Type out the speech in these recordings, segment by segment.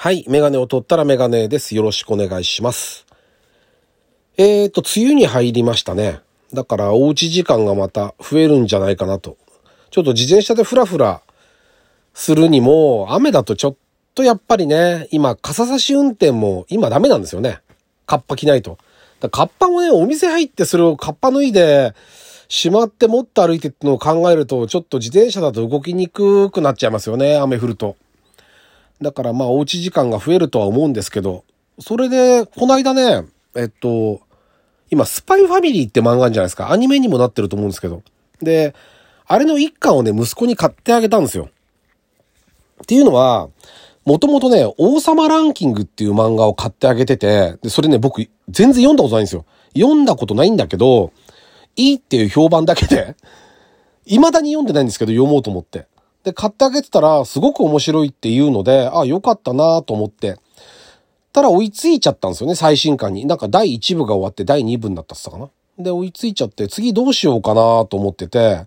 はい。メガネを取ったらメガネです。よろしくお願いします。えーと、梅雨に入りましたね。だから、おうち時間がまた増えるんじゃないかなと。ちょっと自転車でフラフラするにも、雨だとちょっとやっぱりね、今、傘差し運転も今ダメなんですよね。カッパ着ないと。だカッパもね、お店入ってそれをカッパ脱いで、しまって持って歩いてってのを考えると、ちょっと自転車だと動きにくくなっちゃいますよね。雨降ると。だからまあおうち時間が増えるとは思うんですけど、それで、この間ね、えっと、今、スパイファミリーって漫画あるじゃないですか。アニメにもなってると思うんですけど。で、あれの一巻をね、息子に買ってあげたんですよ。っていうのは、もともとね、王様ランキングっていう漫画を買ってあげてて、で、それね、僕、全然読んだことないんですよ。読んだことないんだけど、いいっていう評判だけで、未だに読んでないんですけど、読もうと思って。で、買ってあげてたら、すごく面白いっていうので、あ、よかったなと思って。たら追いついちゃったんですよね、最新刊に。なんか第1部が終わって第2部になったっつったかな。で、追いついちゃって、次どうしようかなと思ってて、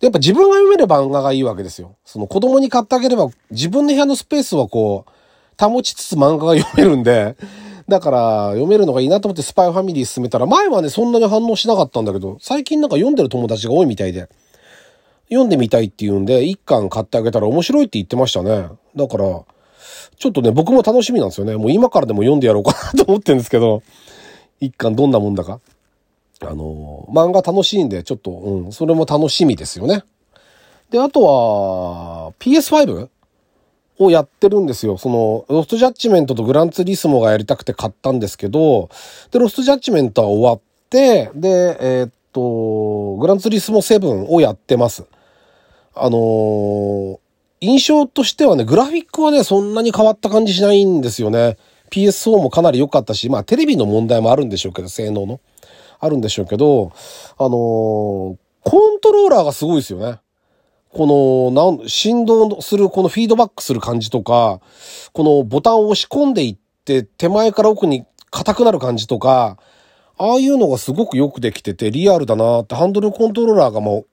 で、やっぱ自分が読める漫画がいいわけですよ。その子供に買ってあげれば、自分の部屋のスペースはこう、保ちつつ漫画が読めるんで、だから、読めるのがいいなと思ってスパイファミリー進めたら、前はね、そんなに反応しなかったんだけど、最近なんか読んでる友達が多いみたいで、読んでみたいって言うんで、一巻買ってあげたら面白いって言ってましたね。だから、ちょっとね、僕も楽しみなんですよね。もう今からでも読んでやろうかなと思ってるんですけど、一巻どんなもんだか。あのー、漫画楽しいんで、ちょっと、うん、それも楽しみですよね。で、あとは、PS5? をやってるんですよ。その、ロストジャッジメントとグランツリスモがやりたくて買ったんですけど、で、ロストジャッジメントは終わって、で、えーっと、グランツリスモ7をやってます。あのー印象としてはね、グラフィックはね、そんなに変わった感じしないんですよね。PSO もかなり良かったし、まあテレビの問題もあるんでしょうけど、性能の。あるんでしょうけど、あのーコントローラーがすごいですよね。この、なん、振動する、このフィードバックする感じとか、このボタンを押し込んでいって、手前から奥に硬くなる感じとか、ああいうのがすごくよくできてて、リアルだなって、ハンドルコントローラーがもう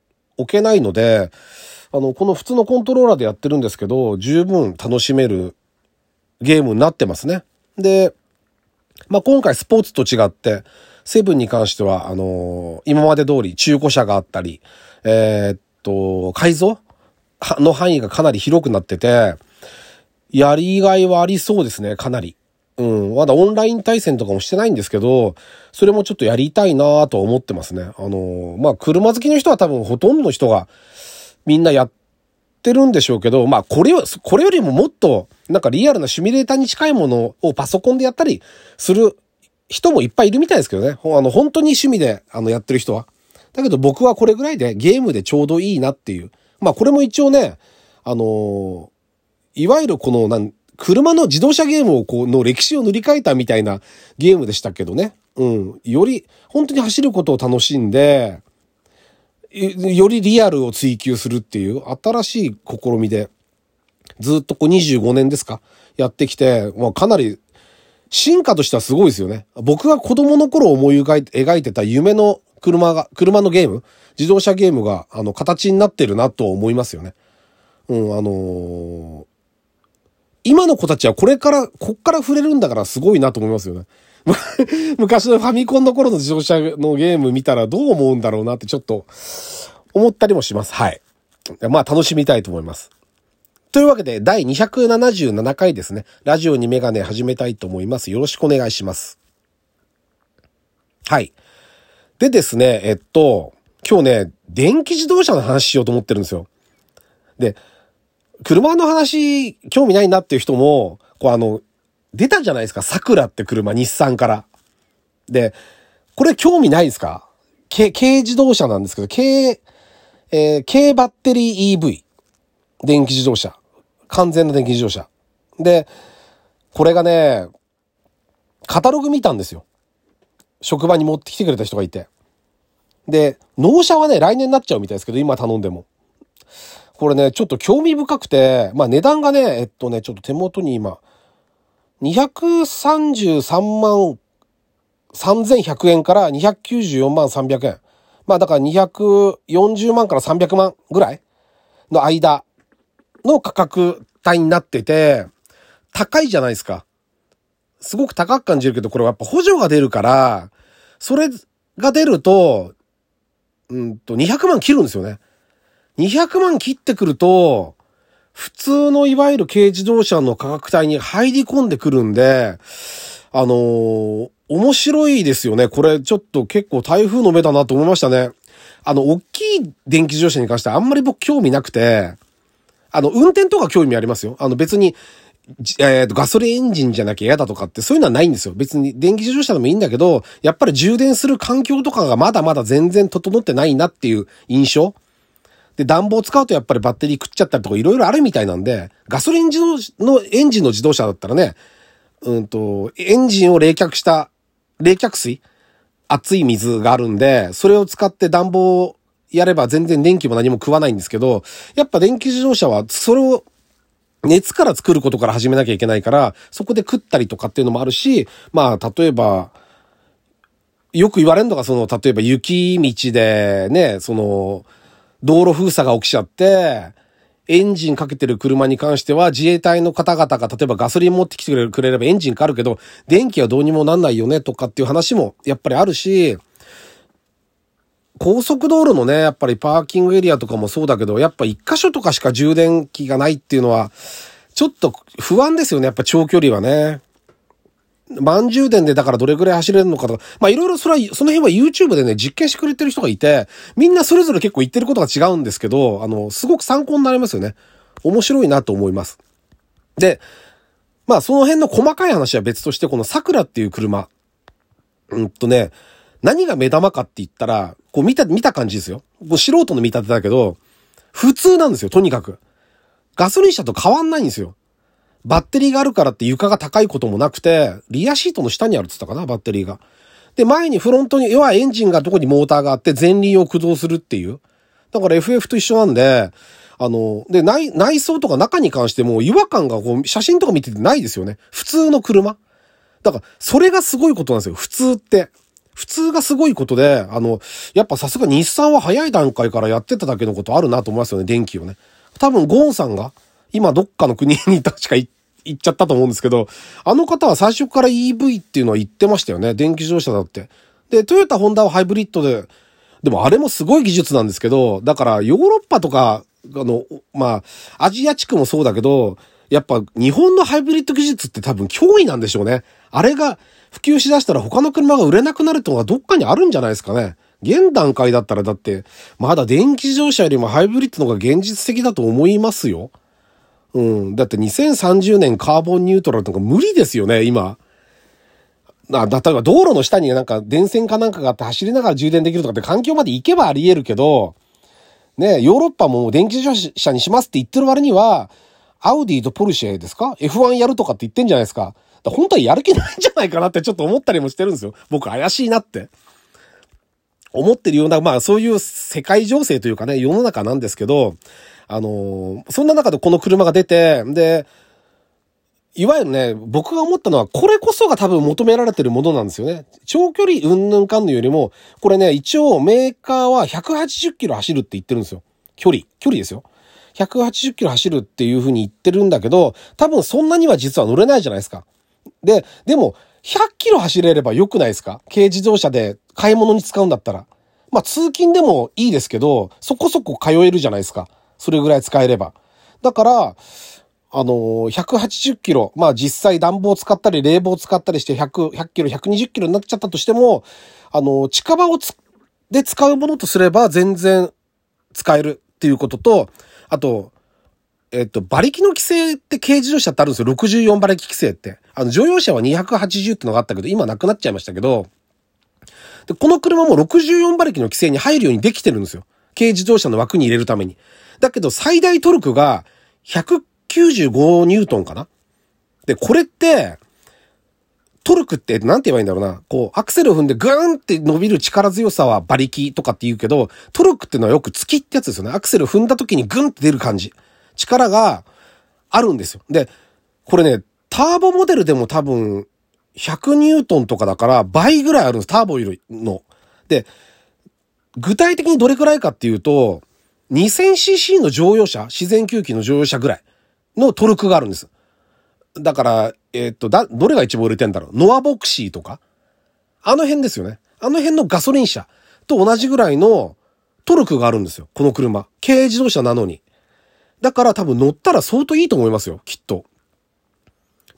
置けないので、あの、この普通のコントローラーでやってるんですけど、十分楽しめるゲームになってますね。で、まあ、今回スポーツと違って、セブンに関しては、あのー今まで通り中古車があったり、えーっと、改造？の範囲がかなり広くなってて、やりがいはありそうですね、かなり。うん、まだオンライン対戦とかもしてないんですけど、それもちょっとやりたいなと思ってますね。あのーまあ、車好きの人は多分ほとんどの人がみんなやってるんでしょうけど、まあ、これを、これよりももっと、なんかリアルなシミュレーターに近いものをパソコンでやったりする人もいっぱいいるみたいですけどね。あの、本当に趣味で、あの、やってる人は。だけど僕はこれぐらいでゲームでちょうどいいなっていう。まあ、これも一応ね、あのいわゆるこの、なん、車の自動車ゲームをこう、の歴史を塗り替えたみたいなゲームでしたけどね。うん。より、本当に走ることを楽しんで、よりリアルを追求するっていう新しい試みで、ずっとこう25年ですか？やってきて、まあかなり進化としてはすごいですよね。僕が子供の頃思い描いてた夢の車が、車のゲーム、自動車ゲームが、あの、形になってるなと思いますよね。うん、あのー今の子たちはこれから、こっから触れるんだからすごいなと思いますよね。昔のファミコンの頃の自動車のゲーム見たらどう思うんだろうなってちょっと思ったりもします。はい。まあ楽しみたいと思います。というわけで、第277回ですね。ラジオにメガネ始めたいと思います。よろしくお願いします。はい。でですね、えっと、今日ね、電気自動車の話しようと思ってるんですよ。で、車の話、興味ないなっていう人も、こうあの、出たじゃないですか？桜って車、日産から。で、これ興味ないですか？軽、軽自動車なんですけど、軽、えー軽バッテリー EV。電気自動車。完全な電気自動車。で、これがね、カタログ見たんですよ。職場に持ってきてくれた人がいて。で、納車はね、来年になっちゃうみたいですけど、今頼んでも。これね、ちょっと興味深くて、まあ値段がね、えっとね、ちょっと手元に今、233万3100円から294万300円。まあだから240万から300万ぐらいの間の価格帯になってて、高いじゃないですか。すごく高く感じるけど、これはやっぱ補助が出るから、それが出ると、うんと、200万切るんですよね。200万切ってくると、普通のいわゆる軽自動車の価格帯に入り込んでくるんで、あのー、面白いですよね。これちょっと結構台風の目だなと思いましたね。あの、大きい電気自動車に関してはあんまり僕興味なくて、あの、運転とか興味ありますよ。あの別に、えー、と、ガソリンエンジンじゃなきゃ嫌だとかってそういうのはないんですよ。別に電気自動車でもいいんだけど、やっぱり充電する環境とかがまだまだ全然整ってないなっていう印象。で、暖房使うとやっぱりバッテリー食っちゃったりとかいろいろあるみたいなんで、ガソリン自動のエンジンの自動車だったらね、うんと、エンジンを冷却した冷却水？熱い水があるんで、それを使って暖房をやれば全然電気も何も食わないんですけど、やっぱ電気自動車はそれを熱から作ることから始めなきゃいけないから、そこで食ったりとかっていうのもあるし、まあ、例えば、よく言われるのが、その、例えば雪道でね、その、道路封鎖が起きちゃって、エンジンかけてる車に関しては自衛隊の方々が例えばガソリン持ってきてくれればエンジンかかるけど、電気はどうにもなんないよねとかっていう話もやっぱりあるし、高速道路のね、やっぱりパーキングエリアとかもそうだけど、やっぱ一箇所とかしか充電器がないっていうのは、ちょっと不安ですよね、やっぱ長距離はね。満充電でだからどれくらい走れるのかとか、まあいろいろそれは、その辺は YouTube でね、実験してくれてる人がいて、みんなそれぞれ結構言ってることが違うんですけど、あの、すごく参考になりますよね。面白いなと思います。で、まあその辺の細かい話は別として、この桜っていう車。うんとね、何が目玉かって言ったら、こう見た、見た感じですよ。こう素人の見立てだけど、普通なんですよ、とにかく。ガソリン車と変わんないんですよ。バッテリーがあるからって床が高いこともなくて、リアシートの下にあるって言ったかな、バッテリーが。で、前にフロントに、要はエンジンがどこにモーターがあって前輪を駆動するっていう。だから FF と一緒なんで、あの、で、内、内装とか中に関しても違和感がこう、写真とか見ててないですよね。普通の車。だから、それがすごいことなんですよ。普通って。普通がすごいことで、あの、やっぱさすが日産は早い段階からやってただけのことあるなと思いますよね、電気をね。多分、ゴーンさんが、今どっかの国に確か行っちゃったと思うんですけど、あの方は最初から EV っていうのは言ってましたよね。電気自動車だって。で、トヨタ、ホンダはハイブリッドで、でもあれもすごい技術なんですけど、だからヨーロッパとか、あの、まあ、アジア地区もそうだけど、やっぱ日本のハイブリッド技術って多分脅威なんでしょうね。あれが普及しだしたら他の車が売れなくなるってのがどっかにあるんじゃないですかね。現段階だったらだって、まだ電気自動車よりもハイブリッドの方が現実的だと思いますよ。うん。だって2030年カーボンニュートラルとか無理ですよね、今。な、例えば道路の下になんか電線かなんかがあって走りながら充電できるとかって環境まで行けばあり得るけど、ね、ヨーロッパも電気自動車にしますって言ってる割には、アウディとポルシェですか ?F1 やるとかって言ってんじゃないですか。本当はやる気ないんじゃないかなってちょっと思ったりもしてるんですよ。僕怪しいなって。思ってるような、まあそういう世界情勢というかね、世の中なんですけど、あのー、そんな中でこの車が出て、で、いわゆるね、僕が思ったのは、これこそが多分求められてるものなんですよね。長距離うんぬんかんぬよりも、これね、一応メーカーは180キロ走るって言ってるんですよ。距離。距離ですよ。180キロ走るっていう風に言ってるんだけど、多分そんなには実は乗れないじゃないですか。で、でも、100キロ走れれば良くないですか？軽自動車で買い物に使うんだったら。まあ通勤でもいいですけど、そこそこ通えるじゃないですか。それぐらい使えれば。だから、あのー、180キロ、まあ実際暖房使ったり冷房使ったりして100、100キロ、120キロになっちゃったとしても、あのー、近場をつ、で使うものとすれば全然使えるっていうことと、あと、えっと、馬力の規制って軽自動車ってあるんですよ。64馬力規制って。あの、乗用車は280ってのがあったけど、今なくなっちゃいましたけど、で、この車も64馬力の規制に入るようにできてるんですよ。軽自動車の枠に入れるために。だけど、最大トルクが195ニュートンかな？で、これって、トルクって、なんて言えばいいんだろうな。こう、アクセルを踏んでグーンって伸びる力強さは馬力とかって言うけど、トルクってのはよく月ってやつですよね。アクセル踏んだ時にグンって出る感じ。力があるんですよ。で、これね、ターボモデルでも多分、100ニュートンとかだから倍ぐらいあるんです。ターボよりの。で、具体的にどれくらいかっていうと、2000cc の乗用車、自然吸気の乗用車ぐらいのトルクがあるんです。だから、えー、っと、だ、どれが一番売れてんだろう？ノアボクシーとか？あの辺ですよね。あの辺のガソリン車と同じぐらいのトルクがあるんですよ。この車。軽自動車なのに。だから多分乗ったら相当いいと思いますよ。きっと。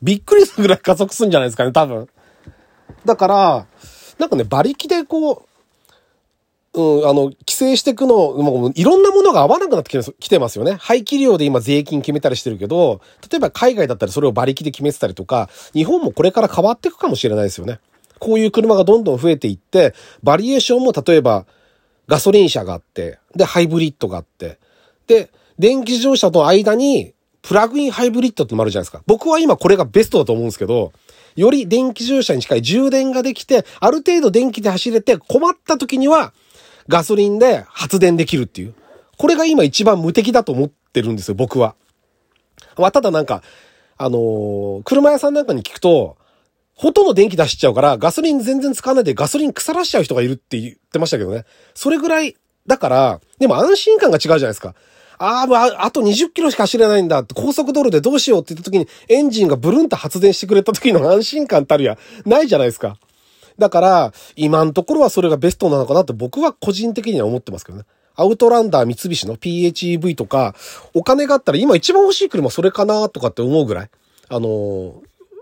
びっくりするぐらい加速するんじゃないですかね、多分。だから、なんかね、馬力でこう、うん、あの、規制していくの、もういろんなものが合わなくなってきてますよね。排気量で今税金決めたりしてるけど、例えば海外だったらそれを馬力で決めてたりとか、日本もこれから変わっていくかもしれないですよね。こういう車がどんどん増えていって、バリエーションも例えばガソリン車があって、で、ハイブリッドがあって、で、電気自動車との間にプラグインハイブリッドってのもあるじゃないですか。僕は今これがベストだと思うんですけど、より電気自動車に近い充電ができて、ある程度電気で走れて困った時にはガソリンで発電できるっていう。これが今一番無敵だと思ってるんですよ、僕は。まあ、ただなんか、あのー、車屋さんなんかに聞くと、ほとんど電気出しちゃうから、ガソリン全然使わないでガソリン腐らしちゃう人がいるって言ってましたけどね。それぐらい、だから、でも安心感が違うじゃないですか。ああ、もうあと20キロしか走れないんだって、高速道路でどうしようって言った時に、エンジンがブルンと発電してくれた時の安心感たるや、ないじゃないですか。だから、今のところはそれがベストなのかなって僕は個人的には思ってますけどね。アウトランダー三菱の PHEV とか、お金があったら今一番欲しい車それかなとかって思うぐらい。あのー、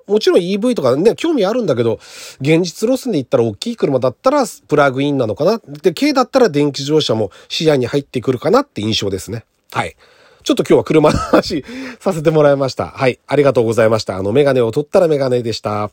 もちろん EV とかね、興味あるんだけど、現実路線で言ったら大きい車だったらプラグインなのかな。で、軽だったら電気自動車も視野に入ってくるかなって印象ですね。はい。ちょっと今日は車の話させてもらいました。はい。ありがとうございました。あの、メガネを取ったらメガネでした。